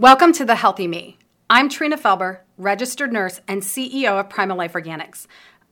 Welcome to The Healthy Me. I'm Trina Felber, registered nurse and CEO of Primal Life Organics.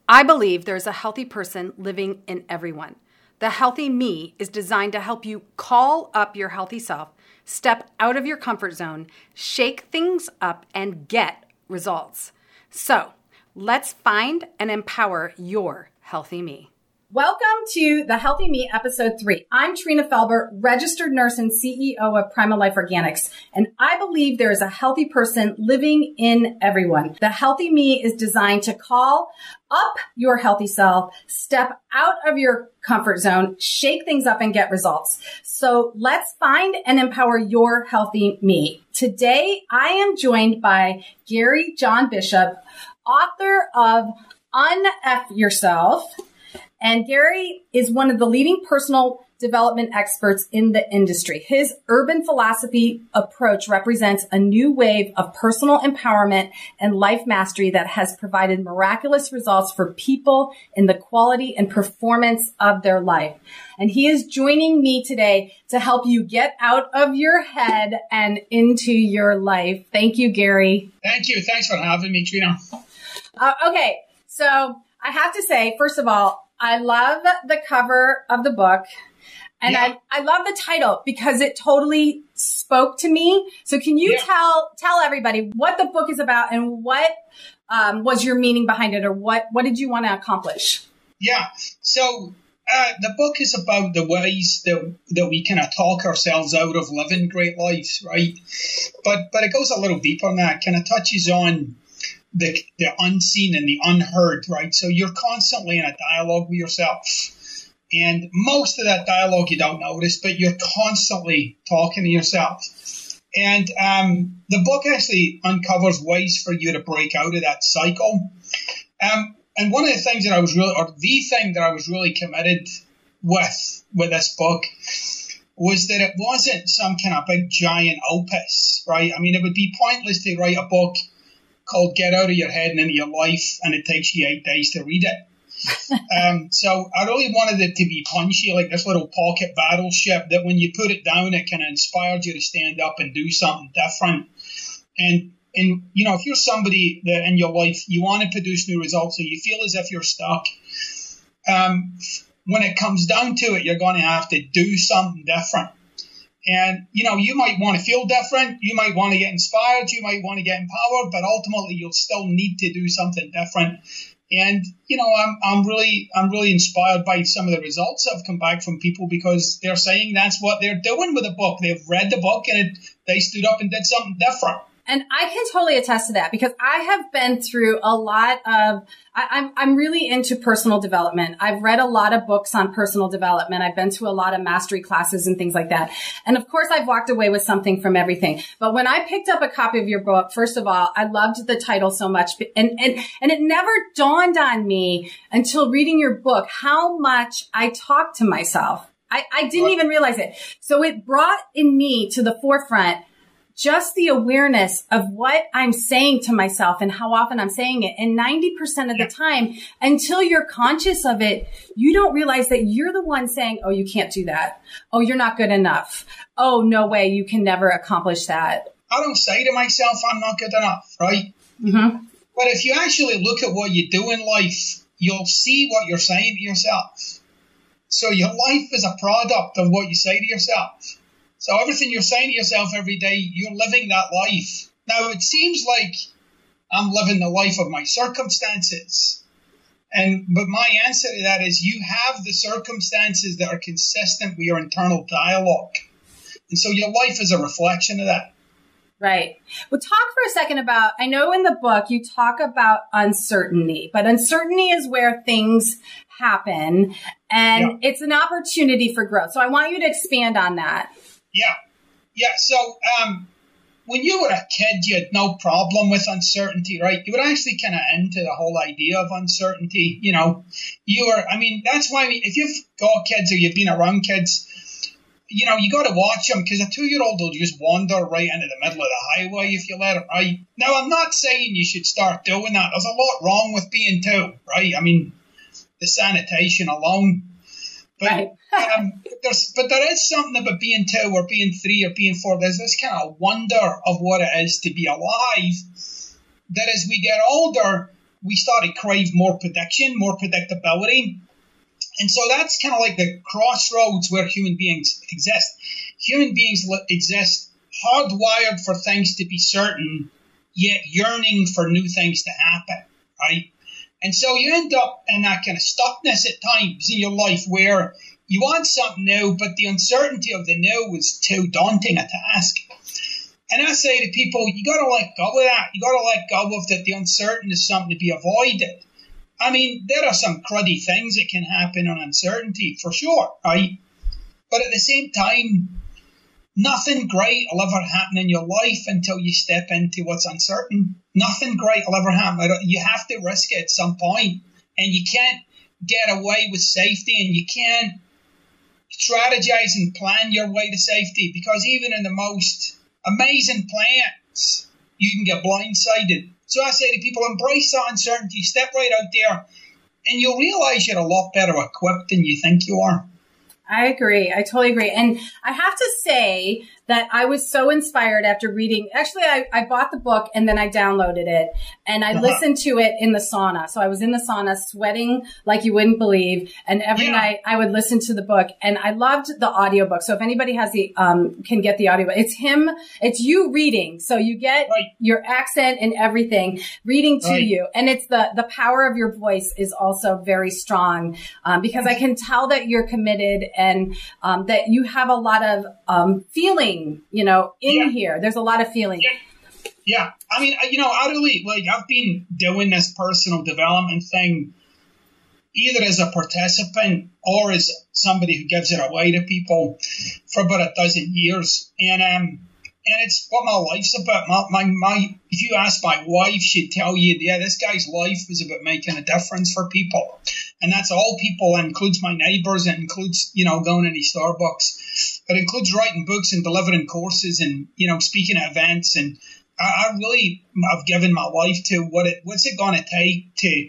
I believe there's a healthy person living in everyone. The Healthy Me is designed to help you call up your healthy self, step out of your comfort zone, shake things up, and get results. So let's find and empower your healthy me. Welcome to the Healthy Me episode three. I'm Trina Felber, registered nurse and CEO of Primal Life Organics, and I believe there is a healthy person living in everyone. The Healthy Me is designed to call up your healthy self, step out of your comfort zone, shake things up and get results. So let's find and empower your healthy me. Today, I am joined by Gary John Bishop, author of Unf Yourself and Gary is one of the leading personal development experts in the industry. His urban philosophy approach represents a new wave of personal empowerment and life mastery that has provided miraculous results for people in the quality and performance of their life. And he is joining me today to help you get out of your head and into your life. Thank you, Gary. Thank you. Thanks for having me, Trina. Uh, okay. So I have to say, first of all, I love the cover of the book. And yeah. I, I love the title because it totally spoke to me. So can you yeah. tell, tell everybody what the book is about and what, um, was your meaning behind it or what, what did you want to accomplish? Yeah. So, uh, the book is about the ways that, that we kind of talk ourselves out of living great lives, right? But, but it goes a little deeper than that, kind of touches on, the, the unseen and the unheard, right? So you're constantly in a dialogue with yourself. And most of that dialogue you don't notice, but you're constantly talking to yourself. And um, the book actually uncovers ways for you to break out of that cycle. Um, and one of the things that I was really, or the thing that I was really committed with with this book was that it wasn't some kind of big giant opus, right? I mean, it would be pointless to write a book called Get Out of Your Head and Into Your Life, and it takes you eight days to read it. um, so I really wanted it to be punchy, like this little pocket battleship that when you put it down, it kind of inspired you to stand up and do something different. And and you know, if you're somebody that in your life you want to produce new results, or you feel as if you're stuck, um, when it comes down to it, you're going to have to do something different. And, you know, you might want to feel different. You might want to get inspired. You might want to get empowered, but ultimately you'll still need to do something different. And, you know, I'm, I'm really, I'm really inspired by some of the results that have come back from people because they're saying that's what they're doing with the book. They've read the book and it, they stood up and did something different. And I can totally attest to that because I have been through a lot of, I, am I'm, I'm really into personal development. I've read a lot of books on personal development. I've been to a lot of mastery classes and things like that. And of course, I've walked away with something from everything. But when I picked up a copy of your book, first of all, I loved the title so much. And, and, and it never dawned on me until reading your book how much I talk to myself. I, I didn't even realize it. So it brought in me to the forefront just the awareness of what I'm saying to myself and how often I'm saying it. And 90% of the time, until you're conscious of it, you don't realize that you're the one saying, Oh, you can't do that. Oh, you're not good enough. Oh, no way. You can never accomplish that. I don't say to myself, I'm not good enough, right? Mm-hmm. But if you actually look at what you do in life, you'll see what you're saying to yourself. So your life is a product of what you say to yourself. So everything you're saying to yourself every day, you're living that life. Now it seems like I'm living the life of my circumstances. And but my answer to that is you have the circumstances that are consistent with your internal dialogue. And so your life is a reflection of that. Right. Well, talk for a second about, I know in the book you talk about uncertainty, but uncertainty is where things happen and yeah. it's an opportunity for growth. So I want you to expand on that. Yeah, yeah. So um, when you were a kid, you had no problem with uncertainty, right? You were actually kind of into the whole idea of uncertainty. You know, you were. I mean, that's why if you've got kids or you've been around kids. You know, you got to watch them because a two-year-old will just wander right into the middle of the highway if you let them. Right now, I'm not saying you should start doing that. There's a lot wrong with being two, right? I mean, the sanitation alone But, right. um, but, there's, but there is something about being two or being three or being four. There's this kind of wonder of what it is to be alive that as we get older, we start to crave more prediction, more predictability. And so that's kind of like the crossroads where human beings exist. Human beings exist hardwired for things to be certain, yet yearning for new things to happen, right? And so you end up in that kind of stuckness at times in your life where you want something new, but the uncertainty of the new is too daunting a task. And I say to people, you got to let go of that. You got to let go of that. The uncertain is something to be avoided. I mean, there are some cruddy things that can happen on uncertainty for sure, right? But at the same time, nothing great will ever happen in your life until you step into what's uncertain. Nothing great will ever happen. You have to risk it at some point, and you can't get away with safety, and you can't strategize and plan your way to safety because even in the most amazing plans, you can get blindsided. So I say to people, embrace that uncertainty, step right out there, and you'll realize you're a lot better equipped than you think you are. I agree. I totally agree. And I have to say that I was so inspired after reading. Actually, I, I bought the book and then I downloaded it and I uh-huh. listened to it in the sauna. So I was in the sauna sweating like you wouldn't believe. And every yeah. night I would listen to the book and I loved the audiobook. So if anybody has the, um, can get the audiobook, it's him, it's you reading. So you get right. your accent and everything reading to right. you. And it's the, the power of your voice is also very strong, um, because I can tell that you're committed and, um, that you have a lot of, um, feeling you know, in yeah. here. There's a lot of feeling. Yeah. yeah. I mean, you know, I really, like, I've been doing this personal development thing either as a participant or as somebody who gives it away to people for about a dozen years. And, um, and it's what my life's about. My, my, my, if you ask my wife, she'd tell you, yeah, this guy's life is about making a difference for people. And that's all people, includes my neighbors, it includes, you know, going to Starbucks. It includes writing books and delivering courses and, you know, speaking at events. And I, I really have given my life to what it, what's it going to take to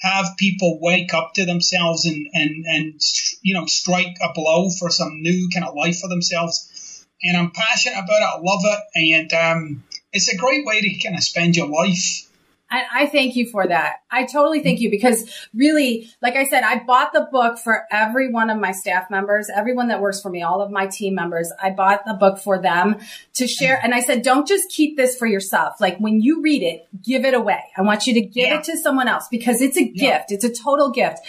have people wake up to themselves and, and, and, you know, strike a blow for some new kind of life for themselves and I'm passionate about it. I love it, and um, it's a great way to kind of spend your life. I, I thank you for that. I totally thank you because really, like I said, I bought the book for every one of my staff members, everyone that works for me, all of my team members. I bought the book for them to share. And I said, don't just keep this for yourself. Like when you read it, give it away. I want you to give yeah. it to someone else because it's a yeah. gift. It's a total gift.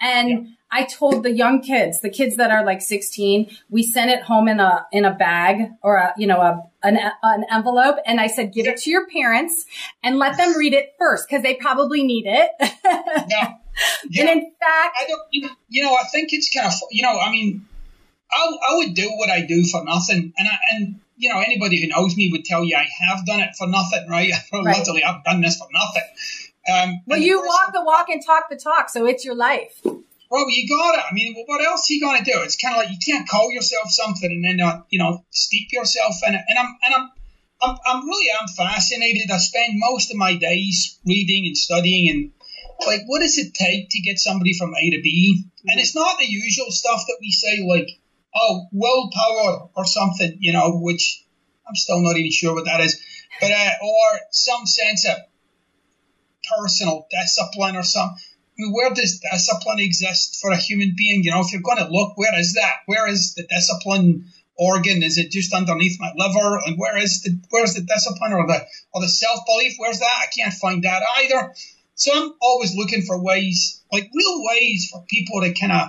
And yeah I told the young kids, the kids that are like 16, we sent it home in a, in a bag or a, you know, a, an, an envelope. And I said, give it to your parents and let them read it first because they probably need it. yeah. yeah. And in fact, I don't, you know, I think it's kind of, you know, I mean, I, I would do what I do for nothing. And I, and, you know, anybody who knows me would tell you I have done it for nothing, right? right. Literally, I've done this for nothing. Um, well, you walk the walk and talk the talk, so it's your life. Well, you got it. I mean, what else are you going to do? It's kind of like you can't call yourself something and then not, you know, steep yourself in it. And I'm, and I'm, I'm, I'm really, I'm fascinated. I spend most of my days reading and studying and like, what does it take to get somebody from A to B? And it's not the usual stuff that we say, like, oh, willpower or something, you know, which I'm still not even sure what that is, but uh, or some sense of personal discipline or something where does discipline exist for a human being? You know, if you're going to look, where is that? Where is the discipline organ? Is it just underneath my liver? And where is the where's the discipline or the or the self belief? Where's that? I can't find that either. So I'm always looking for ways, like real ways, for people to kind of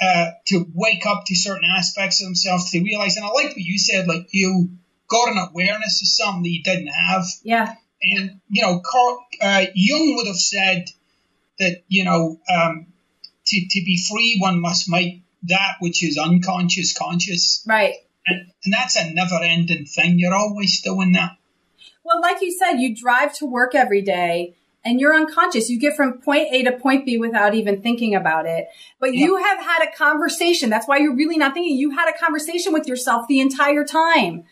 uh, to wake up to certain aspects of themselves to realize. And I like what you said, like you got an awareness of something that you didn't have. Yeah. And you know, Carl uh, Jung would have said that you know um, to to be free, one must make that which is unconscious conscious. Right. And, and that's a never ending thing. You're always doing that. Well, like you said, you drive to work every day and you're unconscious. You get from point A to point B without even thinking about it. But yeah. you have had a conversation. That's why you're really not thinking. You had a conversation with yourself the entire time.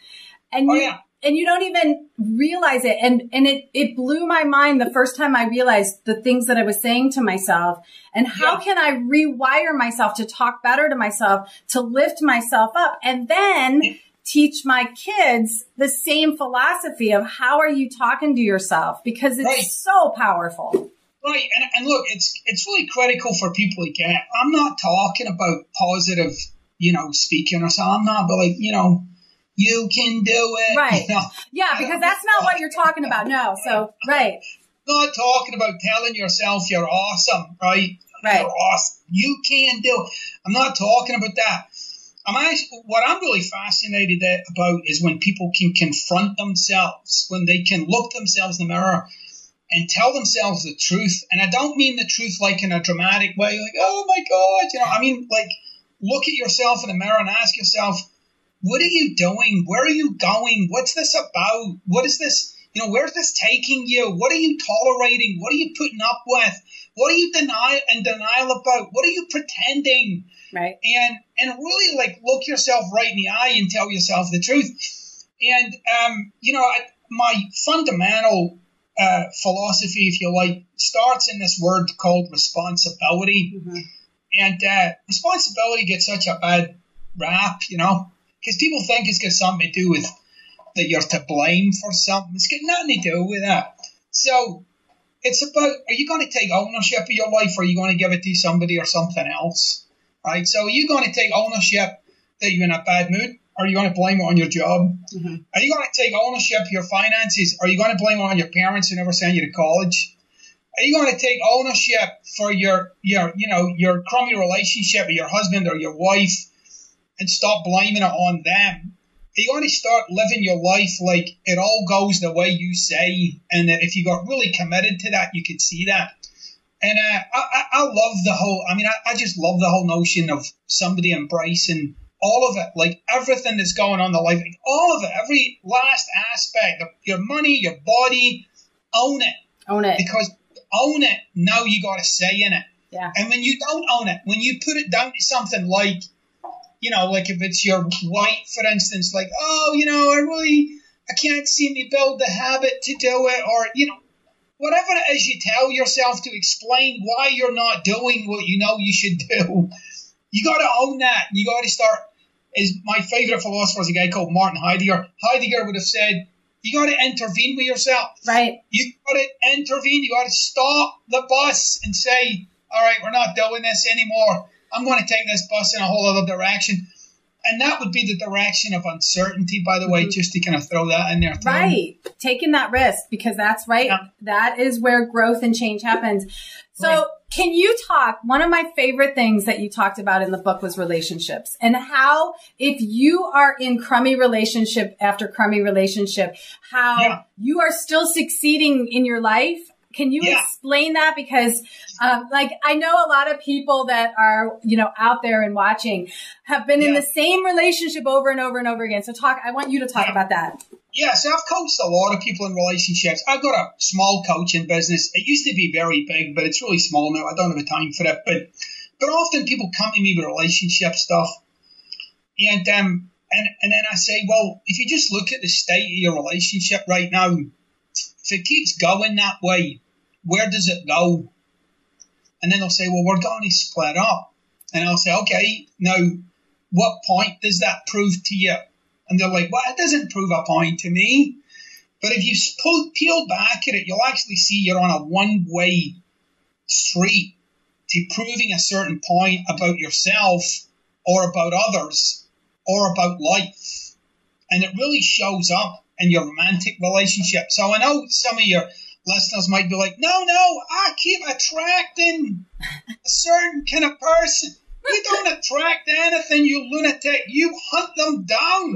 And oh, you, yeah. And you don't even realize it. And, and it, it blew my mind the first time I realized the things that I was saying to myself and how yeah. can I rewire myself to talk better to myself, to lift myself up and then teach my kids the same philosophy of how are you talking to yourself because it's right. so powerful. Right, and, and look, it's it's really critical for people to get. I'm not talking about positive, you know, speaking or something. I'm not, but like, you know, you can do it. Right. You know? Yeah, because that's not what you're talking about. No. So, right. Not talking about telling yourself you're awesome, right? Right. You're awesome. You can do. I'm not talking about that. I'm actually, what I'm really fascinated about is when people can confront themselves, when they can look themselves in the mirror and tell themselves the truth. And I don't mean the truth like in a dramatic way, like, oh my God, you know, I mean, like, look at yourself in the mirror and ask yourself, what are you doing? Where are you going? What's this about? What is this? You know, where's this taking you? What are you tolerating? What are you putting up with? What are you deny and denial about? What are you pretending? Right. And and really like look yourself right in the eye and tell yourself the truth. And um, you know, I, my fundamental uh, philosophy, if you like, starts in this word called responsibility. Mm-hmm. And uh, responsibility gets such a bad rap, you know because people think it's got something to do with that you're to blame for something. It's got nothing to do with that. So it's about are you going to take ownership of your life or are you going to give it to somebody or something else? Right? So are you going to take ownership that you're in a bad mood? Or are you going to blame it on your job? Mm-hmm. Are you going to take ownership of your finances? Are you going to blame it on your parents who never sent you to college? Are you going to take ownership for your your you know your crummy relationship with your husband or your wife? And stop blaming it on them. You to start living your life like it all goes the way you say, and that if you got really committed to that, you could see that. And uh, I, I love the whole. I mean, I, I just love the whole notion of somebody embracing all of it, like everything that's going on in the life, like all of it, every last aspect of your money, your body, own it. Own it. Because own it, now you got to say in it. Yeah. And when you don't own it, when you put it down to something like you know, like if it's your wife, for instance, like, oh, you know, I really, I can't seem to build the habit to do it, or, you know, whatever it is you tell yourself to explain why you're not doing what you know you should do, you got to own that. You got to start. Is my favorite philosopher is a guy called Martin Heidegger. Heidegger would have said, you got to intervene with yourself. Right. You got to intervene. You got to stop the bus and say, all right, we're not doing this anymore. I'm going to take this bus in a whole other direction. And that would be the direction of uncertainty, by the way, mm-hmm. just to kind of throw that in there. Right. Taking that risk because that's right. Yeah. That is where growth and change happens. So right. can you talk? One of my favorite things that you talked about in the book was relationships and how if you are in crummy relationship after crummy relationship, how yeah. you are still succeeding in your life can you yeah. explain that? Because, um, like, I know a lot of people that are, you know, out there and watching have been yeah. in the same relationship over and over and over again. So talk, I want you to talk yeah. about that. Yeah, so I've coached a lot of people in relationships. I've got a small coaching business. It used to be very big, but it's really small now. I don't have the time for it. But, but often people come to me with relationship stuff. And, um, and, and then I say, well, if you just look at the state of your relationship right now, if it keeps going that way, where does it go? And then they'll say, well, we're going to split up. And I'll say, okay, now what point does that prove to you? And they're like, well, it doesn't prove a point to me. But if you pull, peel back at it, you'll actually see you're on a one way street to proving a certain point about yourself or about others or about life. And it really shows up in your romantic relationship. So I know some of your listeners might be like, no, no, I keep attracting a certain kind of person. You don't attract anything, you lunatic. You hunt them down.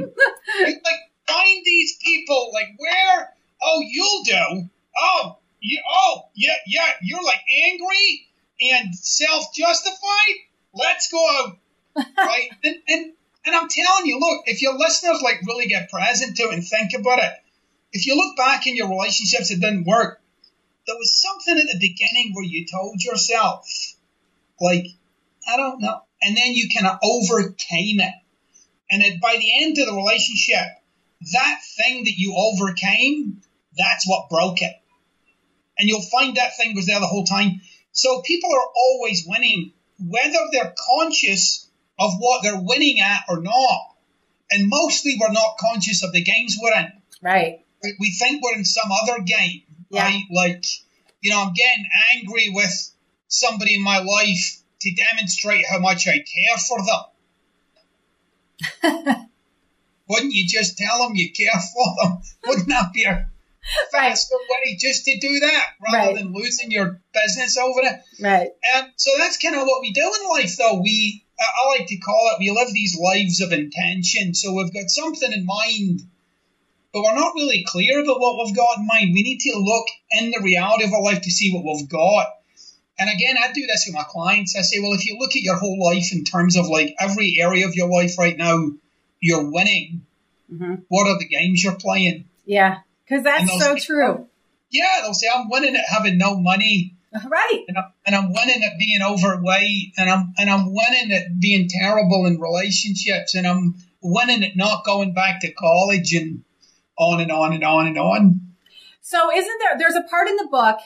you like find these people. Like where? Oh, you'll do. Oh, you. Oh, yeah, yeah. You're like angry and self-justified. Let's go out, right? and and and I'm telling you, look, if your listeners like really get present to it and think about it, if you look back in your relationships that didn't work, there was something at the beginning where you told yourself, like, I don't know. And then you kind of overcame it. And it, by the end of the relationship, that thing that you overcame, that's what broke it. And you'll find that thing was there the whole time. So people are always winning, whether they're conscious of what they're winning at or not. And mostly we're not conscious of the games we're in. Right. We think we're in some other game, Yeah. right? Like, you know, I'm getting angry with somebody in my life to demonstrate how much I care for them. Wouldn't you just tell them you care for them? Wouldn't that be a Right. faster way just to do that rather Right. than losing your business over it? Right. Um, so that's kind of what we do in life, though. We, I I like to call it, we live these lives of intention. So we've got something in mind, but we're not really clear about what we've got in mind. We need to look in the reality of our life to see what we've got. And again, I do this with my clients. I say, well, if you look at your whole life in terms of like every area of your life right now, you're winning. Mhm. What are the games you're playing? Yeah. Because that's so people- true. Yeah, they'll say, I'm winning at having no money. Right. and I'm, and I'm winning at being overweight, and I'm and I'm winning at being terrible in relationships, and I'm winning at not going back to college, and on and on and on and on. So isn't there there's a part in the book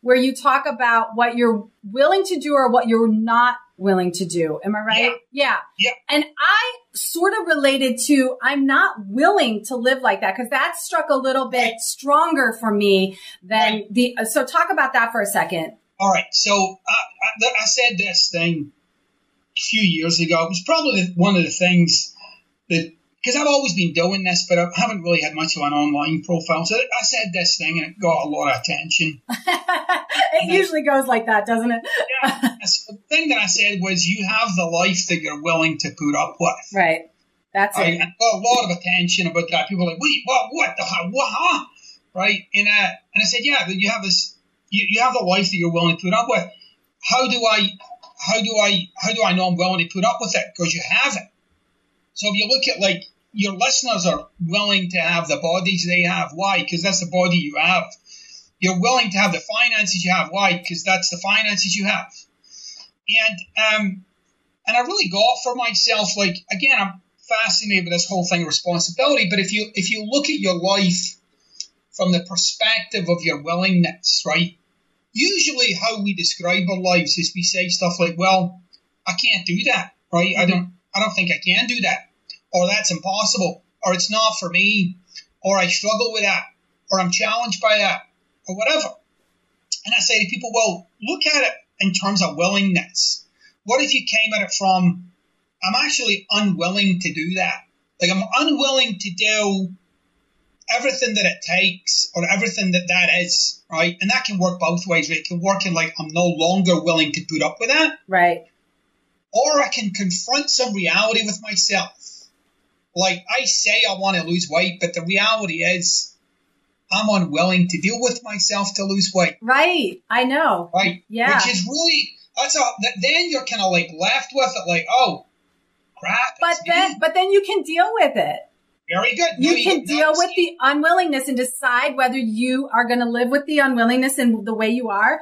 where you talk about what you're willing to do or what you're not willing to do. Am I right? Yeah. Yeah. And I sort of related to I'm not willing to live like that because that struck a little bit Right. stronger for me than Right. the so talk about that for a second. All right, so I, I, I said this thing a few years ago. It was probably one of the things that because I've always been doing this, but I haven't really had much of an online profile. So I said this thing, and it got a lot of attention. it usually goes like that, doesn't it? That's- the thing that I said was, you have the life that you're willing to put up with. Right. That's Right, it. and got a lot of attention about that. People are like, wait, what, what the hell, what, huh? Right, and uh, and I said, yeah, you have this, you, you have the life that you're willing to put up with. How do I, how do I, how do I know I'm willing to put up with it? Because you have it. So if you look at like your listeners are willing to have the bodies they have. Why? Because that's the body you have. You're willing to have the finances you have. Why? Because that's the finances you have. And um, and I really got for myself like again, I'm fascinated with this whole thing of responsibility. But if you if you look at your life from the perspective of your willingness, right? Usually, how we describe our lives is we say stuff like, "Well, I can't do that," right? I don't I don't think I can do that, or that's impossible, or it's not for me, or I struggle with that, or I'm challenged by that, or whatever. And I say to people, well, look at it in terms of willingness. What if you came at it from, I'm actually unwilling to do that? Like, I'm unwilling to do everything that it takes or everything that that is, right? And that can work both ways. Right? It can work in like, I'm no longer willing to put up with that, Right. or I can confront some reality with myself. Like, I say I want to lose weight, but the reality is, I'm unwilling to deal with myself to lose weight Right. I know. right? Yeah. Which is really that's all. that, then you're kind of like left with it, like oh crap. But then me. but then you can deal with it. very good. Now you can deal with the unwillingness and decide whether you are going to live with the unwillingness and the way you are,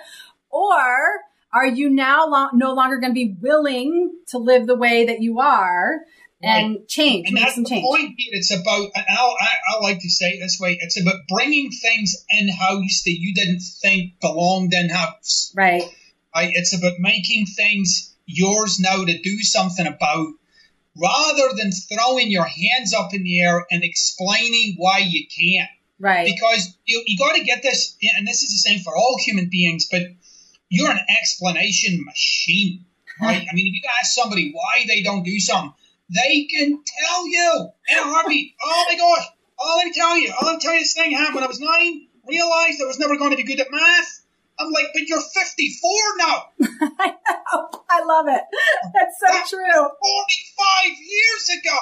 or are you now lo- no longer going to be willing to live the way that you are and change, and make that's some the change. point. Pete. It's about and I'll, I, I like to say it this way. It's about bringing things in house that you didn't think belonged in house. Right. Right? It's about making things yours now to do something about. Rather than throwing your hands up in the air and explaining why you can't. Right. because you, you got to get this, and this is the same for all human beings, but you're an explanation machine, right? I mean, if you ask somebody why they don't do something, they can tell you in a heartbeat. Oh my gosh! Oh, me tell you. Oh, let me tell you this thing happened when I was nine. Realized I was never going to be good at math. I'm like, but you're 54 now. I know. I love it. That's so true. 45 years ago.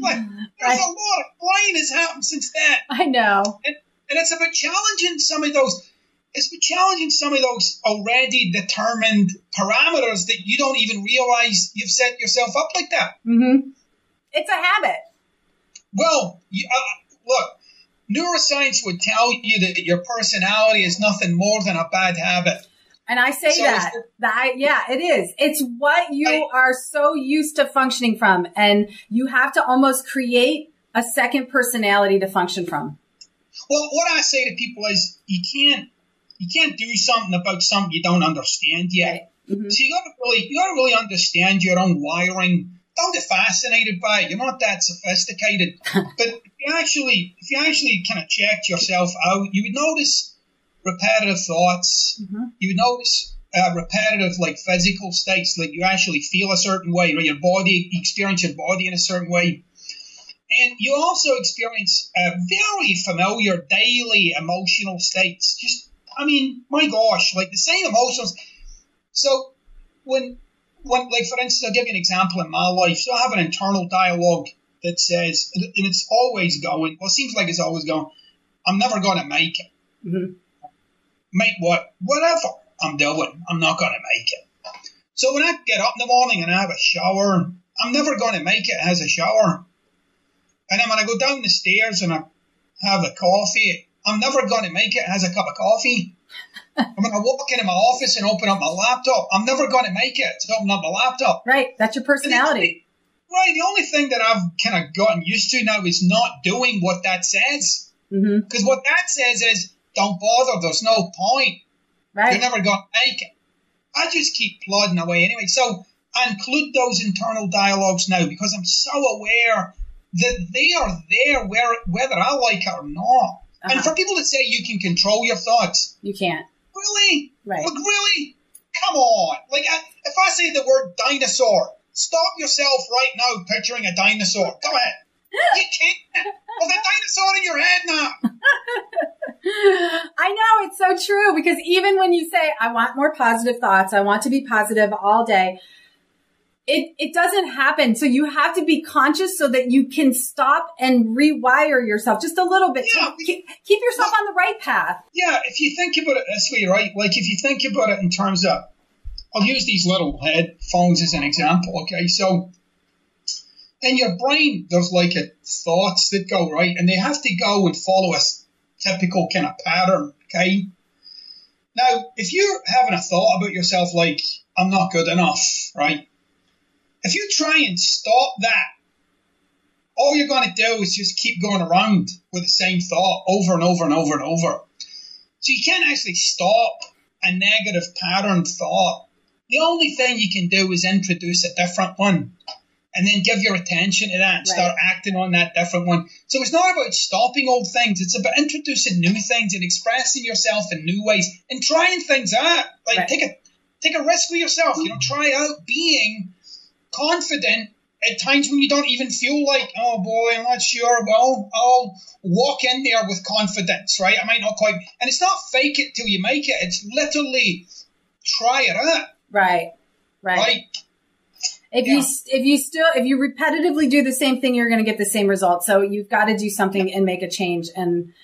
Like, there's a lot of brain has happened since then. I know. and, and it's about challenging some of those it's about challenging some of those already determined parameters that you don't even realize you've set yourself up like that hmm It's a habit. well you, uh, look neuroscience would tell you that your personality is nothing more than a bad habit And I say So that, that, yeah, it is. It's what you Right. are so used to functioning from. And you have to almost create a second personality to function from? Well, what I say to people is you can't you can't do something about something you don't understand yet. Mm-hmm. So you got to really you got to really understand your own wiring. Don't get fascinated by it. You're not that sophisticated. but if you actually if you actually kind of checked yourself out, you would notice repetitive thoughts. Mm-hmm. You would notice uh, repetitive like physical states, like you actually feel a certain way, or your body you experience your body in a certain way. And you also experience uh, very familiar daily emotional states. Just, I mean, my gosh, like the same emotions. So when, when, like for instance, I'll give you an example in my life. So I have an internal dialogue that says, and it's always going. Well, it seems like it's always going. I'm never going to make it. Mm-hmm. Make what? Whatever I'm doing, I'm not going to make it. So when I get up in the morning and I have a shower, I'm never going to make it as a shower. And then when I go down the stairs and I have a coffee, I'm never going to make it as a cup of coffee. I'm going to walk into my office and open up my laptop, I'm never going to make it to open up my laptop. Right. That's your personality. Right. The only thing that I've kind of gotten used to now is not doing what that says. Because Mm-hmm. what that says is, don't bother. There's no point. Right. You're never going to make it. I just keep plodding away anyway. So I include those internal dialogues now because I'm so aware that they are there where, whether I like it or not. And Uh-huh. for people that say you can control your thoughts, You can't. really? Right. Like, really? Come on. Like, I, if I say the word dinosaur, stop yourself right now picturing a dinosaur. Go ahead. You can't. Well, the dinosaur in your head now. I know it's so true because even when you say, I want more positive thoughts, I want to be positive all day, it, it doesn't happen. So you have to be conscious so that you can stop and rewire yourself just a little bit. Yeah. Keep, keep yourself on the right path. Yeah, if you think about it this way, right? Like, if you think about it in terms of, I'll use these little headphones as an example, okay? So, in your brain, there's like a thoughts that go, right? And they have to go and follow a typical kind of pattern, okay? Now, if you're having a thought about yourself like, I'm not good enough, right? If you try and stop that, all you're going to do is just keep going around with the same thought over and over and over and over. So you can't actually stop a negative pattern thought. The only thing you can do is introduce a different one and then give your attention to that and start acting on that different one. So it's not about stopping old things, it's about introducing new things and expressing yourself in new ways and trying things out. Like Right. take a take a risk with yourself, you know, try out being confident at times when you don't even feel like, oh boy, I'm not sure. Well, I'll walk in there with confidence, right? I might not quite, and it's not fake it till you make it. It's literally try it out, Right. Right. right? If Yeah. you if you still if you repetitively do the same thing, you're going to get the same result. So you've got to do something and make a change. And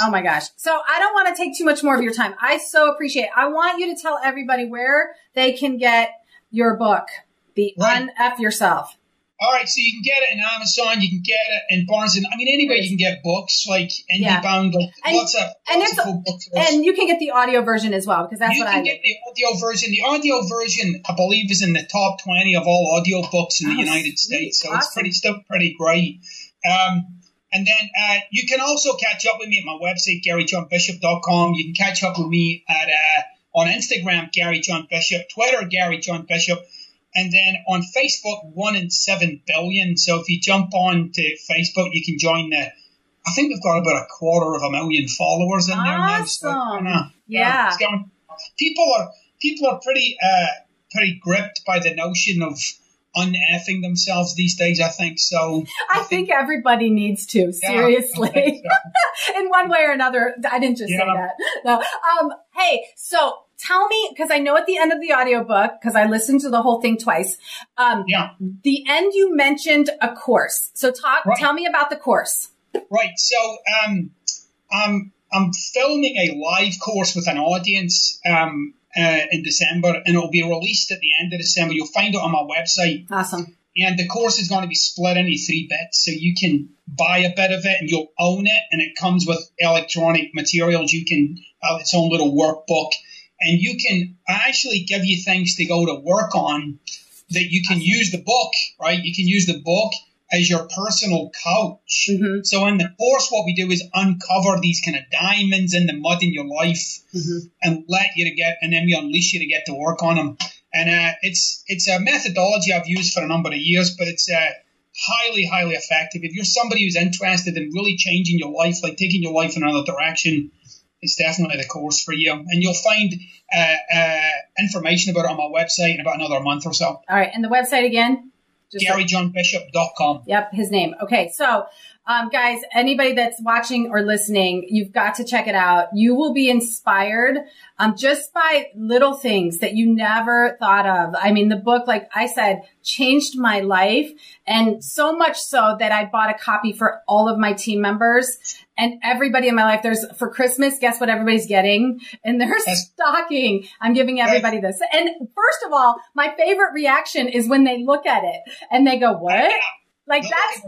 oh my gosh! So I don't want to take too much more of your time. I so appreciate. It. I want you to tell everybody where they can get your book, The Right. Unf Yourself. All right, so you can get it in Amazon, you can get it in Barnes and I mean anywhere you can get books like Yeah. IndieBound, like And- lots of and lots of cool bookstores. And you can get the audio version as well because that's you what can I get the audio version. The audio version, I believe, is in the top twenty of all audio books in the Oh, United sweet. States. So it's pretty still pretty great. Um, and then uh, you can also catch up with me at my website, GaryJohnBishop.com. You can catch up with me at uh, on Instagram, Gary John Bishop, Twitter, Gary John Bishop, and then on Facebook, one in seven billion. So if you jump on to Facebook, you can join the. I think we've got about a quarter of a million followers in there now. So, Awesome. uh, Yeah. it's going, people are people are pretty uh, pretty gripped by the notion of uneffing themselves these days. I think so. I think everybody needs to seriously. I think so. in one way or another. I didn't just say that. No. Um, hey, so tell me, because I know at the end of the audiobook, because I listened to the whole thing twice, um, Yeah, the end you mentioned a course. So talk, Right. tell me about the course. right. So um, I'm I'm filming a live course with an audience um, uh, in December, and it'll be released at the end of December. You'll find it on my website. Awesome. And the course is going to be split into three bits. So you can buy a bit of it and you'll own it. And it comes with electronic materials. You can have its own little workbook. And you can actually give you things to go to work on that you can use the book, right? You can use the book as your personal coach. Mm-hmm. So in the course, what we do is uncover these kind of diamonds in the mud in your life mm-hmm. and let you to get, and then we unleash you to get to work on them. And uh, it's it's a methodology I've used for a number of years, but it's uh, highly, highly effective. If you're somebody who's interested in really changing your life, like taking your life in another direction, it's definitely the course for you. And you'll find uh, uh, information about it on my website in about another month or so. All right. And the website again? GaryJohnBishop.com. Yep, his name. Okay, so um, guys, anybody that's watching or listening, you've got to check it out. You will be inspired um, just by little things that you never thought of. I mean, the book, like I said, changed my life, and so much so that I bought a copy for all of my team members and everybody in my life. There's for Christmas, guess what everybody's getting? And their stocking. I'm giving everybody this. And first of all, my favorite reaction is when they look at it and they go, "What?" Like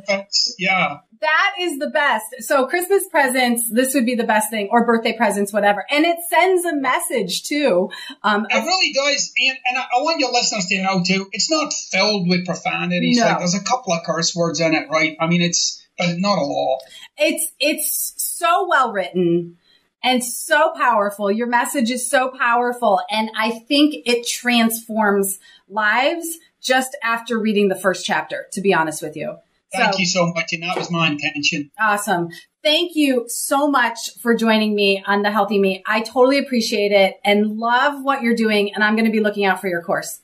that's yeah. That is the best. So Christmas presents, this would be the best thing, or birthday presents, whatever. And it sends a message too. Um, it really does. And, and I want your listeners to know too, it's not filled with profanities. No. Like there's a couple of curse words in it, right? I mean, it's, but not a lot. It's, it's so well written and so powerful. Your message is so powerful. And I think it transforms lives just after reading the first chapter, to be honest with you. Thank so, you so much. And that was my intention. Awesome. Thank you so much for joining me on the Healthy Me. I totally appreciate it and love what you're doing. And I'm going to be looking out for your course.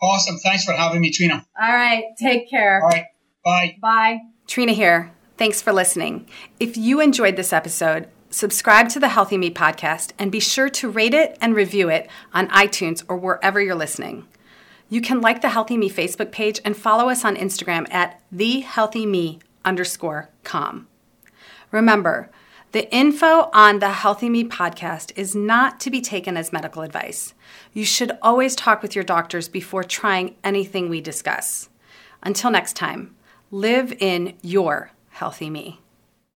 Awesome. Thanks for having me, Trina. All right. Take care. All right. Bye. Bye. Trina here. Thanks for listening. If you enjoyed this episode, subscribe to the Healthy Me podcast and be sure to rate it and review it on iTunes or wherever you're listening. You can like the Healthy Me Facebook page and follow us on Instagram at thehealthyme underscore com. Remember, the info on the Healthy Me podcast is not to be taken as medical advice. You should always talk with your doctors before trying anything we discuss. Until next time, live in your healthy me.